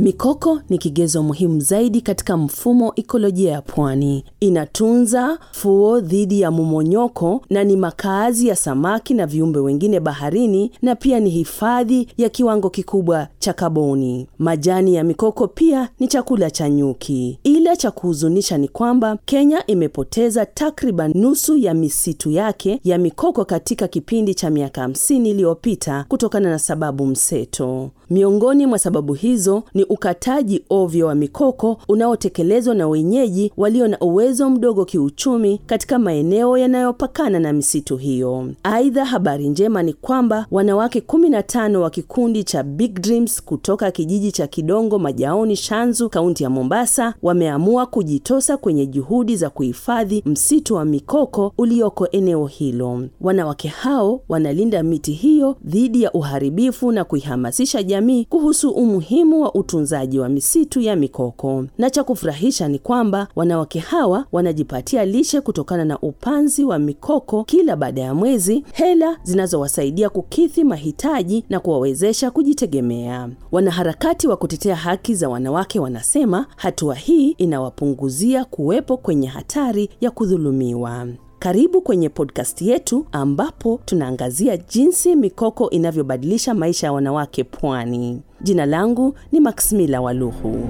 Mikoko ni kigezo muhimu zaidi katika mfumo ikolojia ya pwani. Inatunza fuo dhidi ya mumonyoko na ni makaazi ya samaki na viumbe wengine baharini, na pia ni hifadhi ya kiwango kikubwa cha kaboni. Majani ya mikoko pia ni chakula cha nyuki. Ila cha kuhuzunisha ni kwamba Kenya imepoteza takriban nusu ya misitu yake ya mikoko katika kipindi cha miaka 50 iliyopita kutokana na sababu mseto. Miongoni mwa sababu hizo ni ukataji ovyo wa mikoko unaotekelezwa na wenyeji walio na uwezo mdogo kiuchumi katika maeneo yanayopakana na misitu hiyo. Aidha, habari njema ni kwamba wanawake 15 wa kikundi cha Big Dreams kutoka kijiji cha Kidongo Majaoni, Shanzu, kaunti ya Mombasa wameamua kujitosa kwenye juhudi za kuhifadhi msitu wa mikoko ulioko eneo hilo. Wanawake hao wanalinda miti hiyo dhidi ya uharibifu na kuihamasisha jamii kuhusu umuhimu wa utunzaji wa misitu ya mikoko. Na cha kufurahisha ni kwamba wanawake hawa wanajipatia lishe kutokana na upanzi wa mikoko kila baada ya mwezi, hela zinazowasaidia kukidhi mahitaji na kuwawezesha kujitegemea. Wanaharakati wa kutetea haki za wanawake wanasema hatua hii inawapunguzia kuwepo kwenye hatari ya kudhulumiwa. Karibu kwenye podcast yetu ambapo tunaangazia jinsi mikoko inavyobadilisha maisha ya wanawake pwani. Jina langu ni Maximila Waluhu.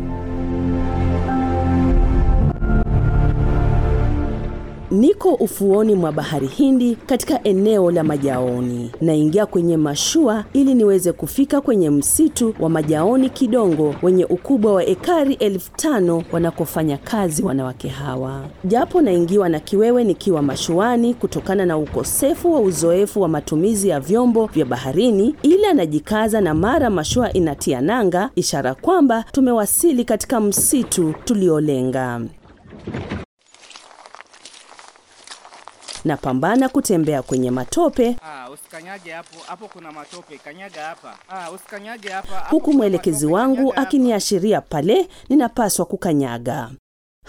Niko ufuoni mwa bahari Hindi katika eneo la Majaoni. Naingia kwenye mashua ili niweze kufika kwenye msitu wa Majaoni Kidongo wenye ukubwa wa ekari elfu tano wanakofanya kazi wanawake hawa. Japo naingiwa na kiwewe nikiwa mashuani kutokana na ukosefu wa uzoefu wa matumizi ya vyombo vya baharini, ila najikaza na mara mashua inatia nanga, ishara kwamba tumewasili katika msitu tuliolenga. Napambana kutembea kwenye matope Ah, usikanyage hapo, hapo kuna matope, kanyaga hapa. Ah, usikanyage hapa. hapo huku mwelekezi wangu akiniashiria pale ninapaswa kukanyaga.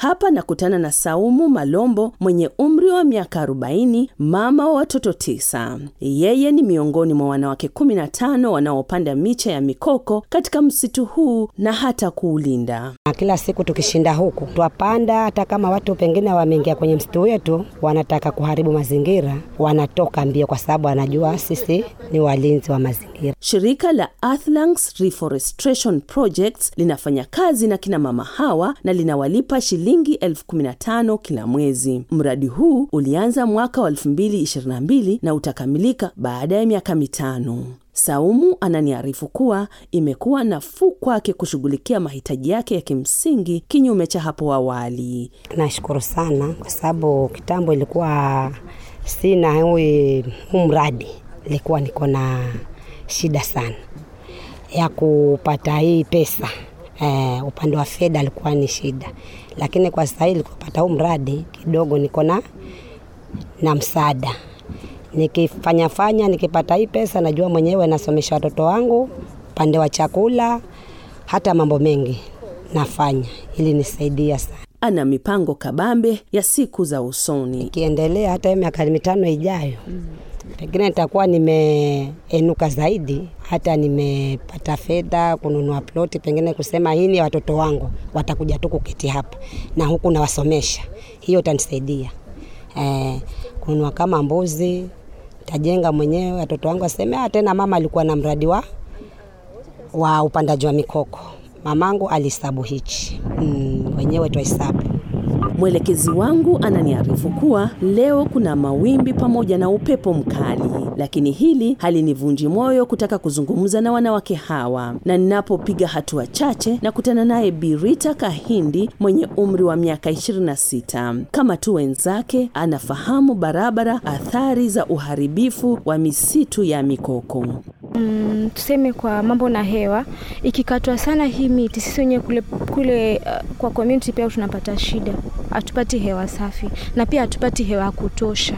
Hapa nakutana na Saumu Malombo mwenye umri wa miaka 40, mama wa watoto tisa. Yeye ni miongoni mwa wanawake 15 wanaopanda miche ya mikoko katika msitu huu na hata kuulinda. Kila siku tukishinda huku twapanda, hata kama watu pengine wameingia kwenye msitu wetu wanataka kuharibu mazingira, wanatoka mbio, kwa sababu wanajua sisi ni walinzi wa mazingira. Shirika la Earthlings Reforestation Projects linafanya kazi na kina mama hawa na linawalipa shilingi elfu kumi na tano kila mwezi. Mradi huu ulianza mwaka wa 2022 na utakamilika baada ya miaka mitano. Saumu ananiarifu kuwa imekuwa nafuu kwake kushughulikia mahitaji yake ya kimsingi kinyume cha hapo awali. Nashukuru sana kwa sababu kitambo ilikuwa sina huu mradi, ilikuwa niko na shida sana ya kupata hii pesa eh, upande wa fedha alikuwa ni shida, lakini kwa sasa hivi kupata huu mradi kidogo niko na na msaada nikifanya fanya nikipata hii pesa, najua mwenyewe nasomesha watoto wangu, upande wa chakula, hata mambo mengi nafanya ili nisaidia sana. Ana mipango kabambe ya siku za usoni. Ikiendelea hata miaka mitano ijayo, pengine nitakuwa nimeenuka zaidi, hata nimepata fedha kununua ploti, pengine kusema hii ni watoto wangu, watakuja tu kuketi hapa na huku nawasomesha. Hiyo itanisaidia. Eh, kununua kama mbuzi, tajenga mwenyewe, watoto wangu waseme "Ah, tena mama alikuwa na mradi wa wa upandaji wa mikoko, mamangu alihesabu hichi. Mm, wenyewe twahesabu Mwelekezi wangu ananiarifu kuwa leo kuna mawimbi pamoja na upepo mkali, lakini hili halinivunji moyo kutaka kuzungumza na wanawake hawa, na ninapopiga hatua chache na kutana naye Birita Kahindi mwenye umri wa miaka 26. Kama tu wenzake, anafahamu barabara athari za uharibifu wa misitu ya mikoko. Mm, tuseme kwa mambo na hewa, ikikatwa sana hii miti, sisi wenyewe kule, kule uh, kwa community pia tunapata shida, hatupati hewa safi na pia hatupati hewa ya kutosha.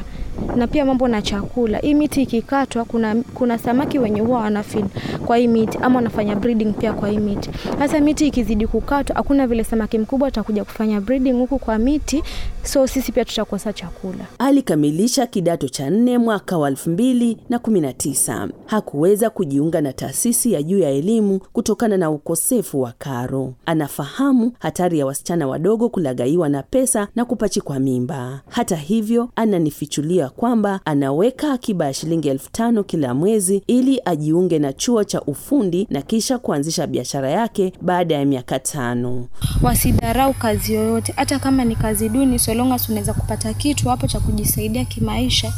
Na pia mambo na chakula. Hii miti ikikatwa, kuna, kuna samaki wenye huwa wanafeed kwa hii miti ama wanafanya breeding pia kwa hii miti. Sasa miti ikizidi kukatwa, hakuna vile samaki mkubwa atakuja kufanya breeding huku kwa miti, so sisi pia tutakosa chakula. Alikamilisha kidato cha nne mwaka wa 2019. Hakuweza kujiunga na taasisi ya juu ya elimu kutokana na ukosefu wa karo. Anafahamu hatari ya wasichana wadogo kulagaiwa na pesa na kupachikwa mimba. Hata hivyo, ananifichulia kwamba anaweka akiba ya shilingi elfu tano kila mwezi ili ajiunge na chuo cha ufundi na kisha kuanzisha biashara yake baada ya miaka tano. Wasidharau kazi yoyote, hata kama ni kazi duni, so unaweza kupata kitu hapo cha kujisaidia kimaisha,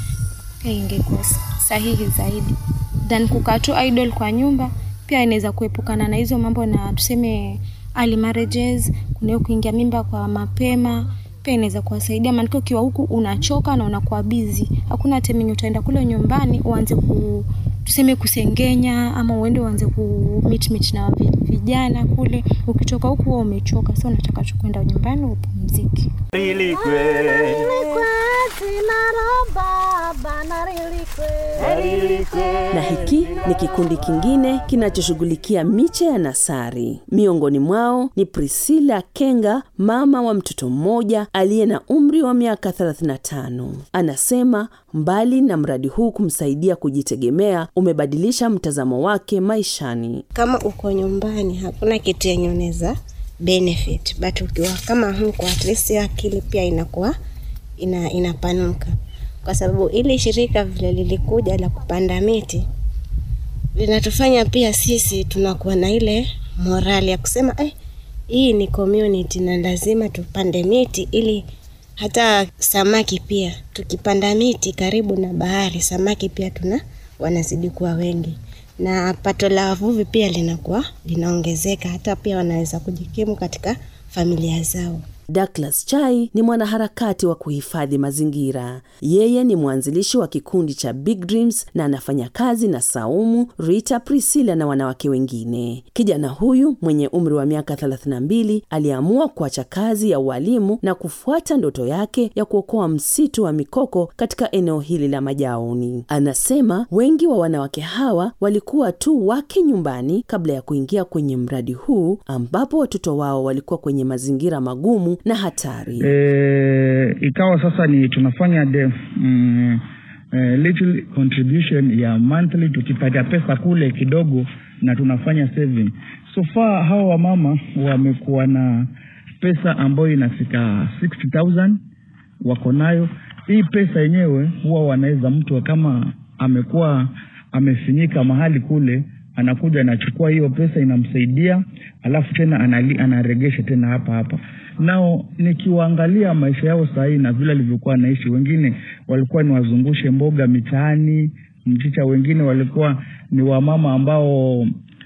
ingekuwa sahihi zaidi than kukaa tu idle kwa nyumba. Pia inaweza kuepukana na hizo mambo na tuseme early marriages, kuna kuingia mimba kwa mapema pia inaweza kuwasaidia, maanake ukiwa huku unachoka na unakuwa bizi, hakuna time yenye utaenda kule nyumbani uanze ku tuseme kusengenya ama uende uanze ku meet meet na vijana kule. Ukitoka huku huwa umechoka, so unataka tu kwenda nyumbani upumzike. Na hiki ni kikundi kingine kinachoshughulikia miche ya nasari. Miongoni mwao ni Priscilla Kenga, mama wa mtoto mmoja aliye na umri wa miaka 35. Anasema mbali na mradi huu kumsaidia kujitegemea, umebadilisha mtazamo wake maishani. Kama uko nyumbani, hakuna kitu yenye unaweza benefit, but ukiwa kama huko, at least akili pia inakuwa ina, inapanuka kwa sababu ili shirika vile lilikuja la kupanda miti linatufanya pia sisi tunakuwa na ile morali ya kusema eh, hii ni community na lazima tupande miti ili hata samaki pia tukipanda miti karibu na bahari, samaki pia tuna wanazidi kuwa wengi na pato la wavuvi pia linakuwa linaongezeka, hata pia wanaweza kujikimu katika familia zao. Douglas Chai ni mwanaharakati wa kuhifadhi mazingira. Yeye ni mwanzilishi wa kikundi cha Big Dreams na anafanya kazi na Saumu, Rita, Priscilla na wanawake wengine. Kijana huyu mwenye umri wa miaka 32 aliamua kuacha kazi ya ualimu na kufuata ndoto yake ya kuokoa msitu wa mikoko katika eneo hili la Majaoni. Anasema wengi wa wanawake hawa walikuwa tu wake nyumbani kabla ya kuingia kwenye mradi huu ambapo watoto wao walikuwa kwenye mazingira magumu na hatari. E, ikawa sasa ni tunafanya de, mm, eh, little contribution ya monthly, tukipata pesa kule kidogo na tunafanya saving. So far hawa wamama wamekuwa na pesa ambayo inafika 60000 wako nayo. Hii pesa yenyewe huwa wanaweza mtu kama amekuwa amefinyika mahali kule anakuja anachukua hiyo pesa inamsaidia, alafu tena anali, anaregesha tena hapa hapa. Nao nikiwaangalia maisha yao sahii na vile alivyokuwa anaishi, wengine walikuwa ni wazungushe mboga mitaani, mchicha, wengine walikuwa ni wamama ambao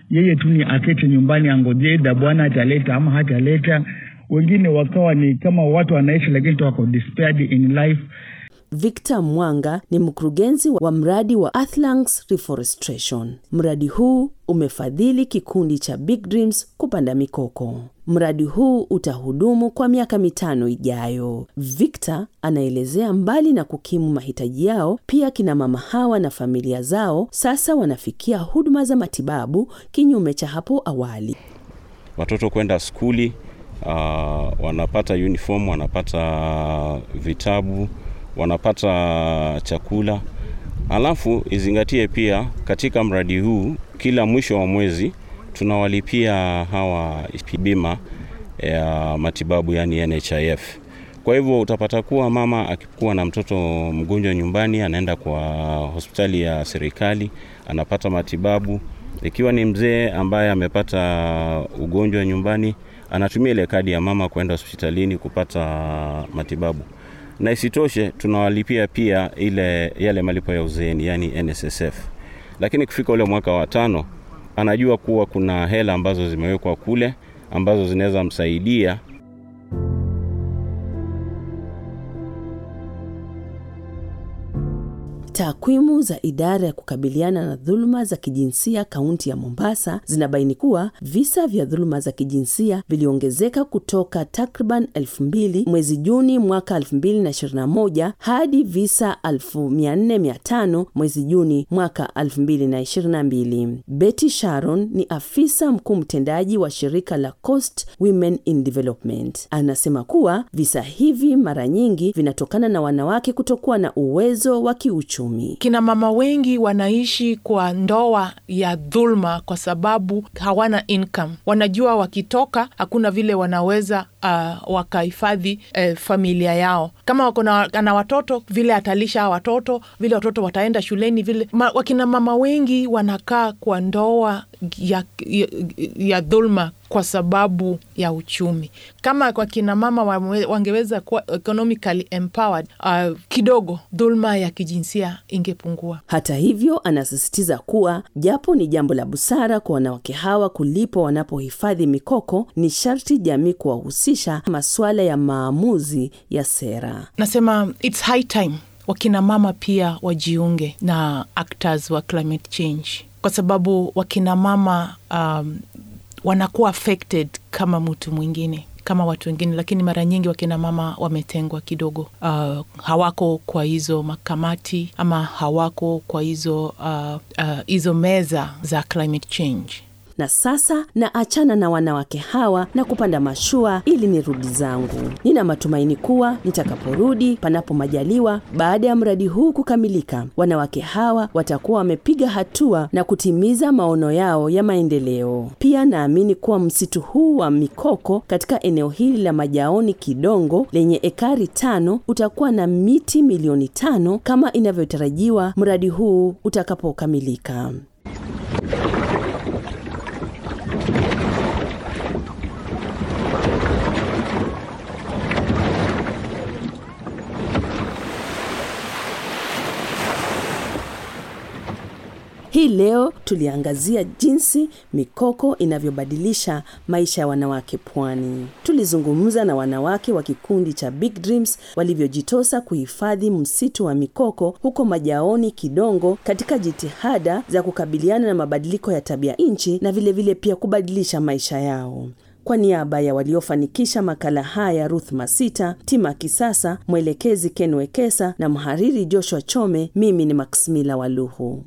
yeye tu ni akete nyumbani angojee da bwana ataleta ama hataleta. Wengine wakawa ni kama watu wanaishi lakini wako despaired in life. Victor Mwanga ni mkurugenzi wa mradi wa Earthlands Reforestation. Mradi huu umefadhili kikundi cha Big Dreams kupanda mikoko. Mradi huu utahudumu kwa miaka mitano ijayo. Victor anaelezea mbali na kukimu mahitaji yao, pia kina mama hawa na familia zao sasa wanafikia huduma za matibabu kinyume cha hapo awali. Watoto kwenda skuli, uh, wanapata uniform, wanapata vitabu wanapata chakula. Alafu izingatie pia katika mradi huu, kila mwisho wa mwezi tunawalipia hawa bima ya matibabu, yani NHIF. Kwa hivyo utapata kuwa mama akikuwa na mtoto mgonjwa nyumbani, anaenda kwa hospitali ya serikali, anapata matibabu. Ikiwa ni mzee ambaye amepata ugonjwa nyumbani, anatumia ile kadi ya mama kwenda hospitalini kupata matibabu na isitoshe tunawalipia pia ile yale malipo ya uzeeni yani NSSF. Lakini kufika ule mwaka wa tano, anajua kuwa kuna hela ambazo zimewekwa kule ambazo zinaweza msaidia Takwimu za idara ya kukabiliana na dhuluma za kijinsia kaunti ya Mombasa zinabaini kuwa visa vya dhuluma za kijinsia viliongezeka kutoka takriban elfu mbili mwezi Juni mwaka 2021 hadi visa 4500 mwezi Juni mwaka 2022. Betty Sharon ni afisa mkuu mtendaji wa shirika la Coast Women in Development. Anasema kuwa visa hivi mara nyingi vinatokana na wanawake kutokuwa na uwezo wa kiuchumi. Kina mama wengi wanaishi kwa ndoa ya dhulma kwa sababu hawana income. Wanajua wakitoka hakuna vile wanaweza uh, wakahifadhi uh, familia yao. Kama wako na watoto, vile atalisha watoto, vile watoto wataenda shuleni, vile ma, wakina mama wengi wanakaa kwa ndoa ya, ya, ya dhulma kwa sababu ya uchumi. Kama kwa kina mama wangeweza kuwa economically empowered, uh, kidogo dhulma ya kijinsia ingepungua. Hata hivyo, anasisitiza kuwa japo ni jambo la busara kwa wanawake hawa kulipwa wanapohifadhi mikoko, ni sharti jamii kuwahusisha masuala ya maamuzi ya sera. Nasema it's high time wakina mama pia wajiunge na actors wa climate change. Kwa sababu wakina mama um, wanakuwa affected kama mtu mwingine kama watu wengine, lakini mara nyingi wakina mama wametengwa kidogo. Uh, hawako kwa hizo makamati ama hawako kwa hizo uh, uh, hizo meza za climate change na sasa na achana na wanawake hawa na kupanda mashua ili nirudi zangu. Nina matumaini kuwa nitakaporudi, panapo majaliwa, baada ya mradi huu kukamilika, wanawake hawa watakuwa wamepiga hatua na kutimiza maono yao ya maendeleo. Pia naamini kuwa msitu huu wa mikoko katika eneo hili la Majaoni Kidongo lenye ekari tano utakuwa na miti milioni tano kama inavyotarajiwa mradi huu utakapokamilika. Hii leo tuliangazia jinsi mikoko inavyobadilisha maisha ya wanawake pwani. Tulizungumza na wanawake wa kikundi cha Big Dreams walivyojitosa kuhifadhi msitu wa mikoko huko Majaoni Kidongo katika jitihada za kukabiliana na mabadiliko ya tabia nchi na vilevile vile pia kubadilisha maisha yao. Kwa niaba ya waliofanikisha makala haya, Ruth Masita, Tima Kisasa, mwelekezi Ken Wekesa na mhariri Joshua Chome, mimi ni Maximila Waluhu.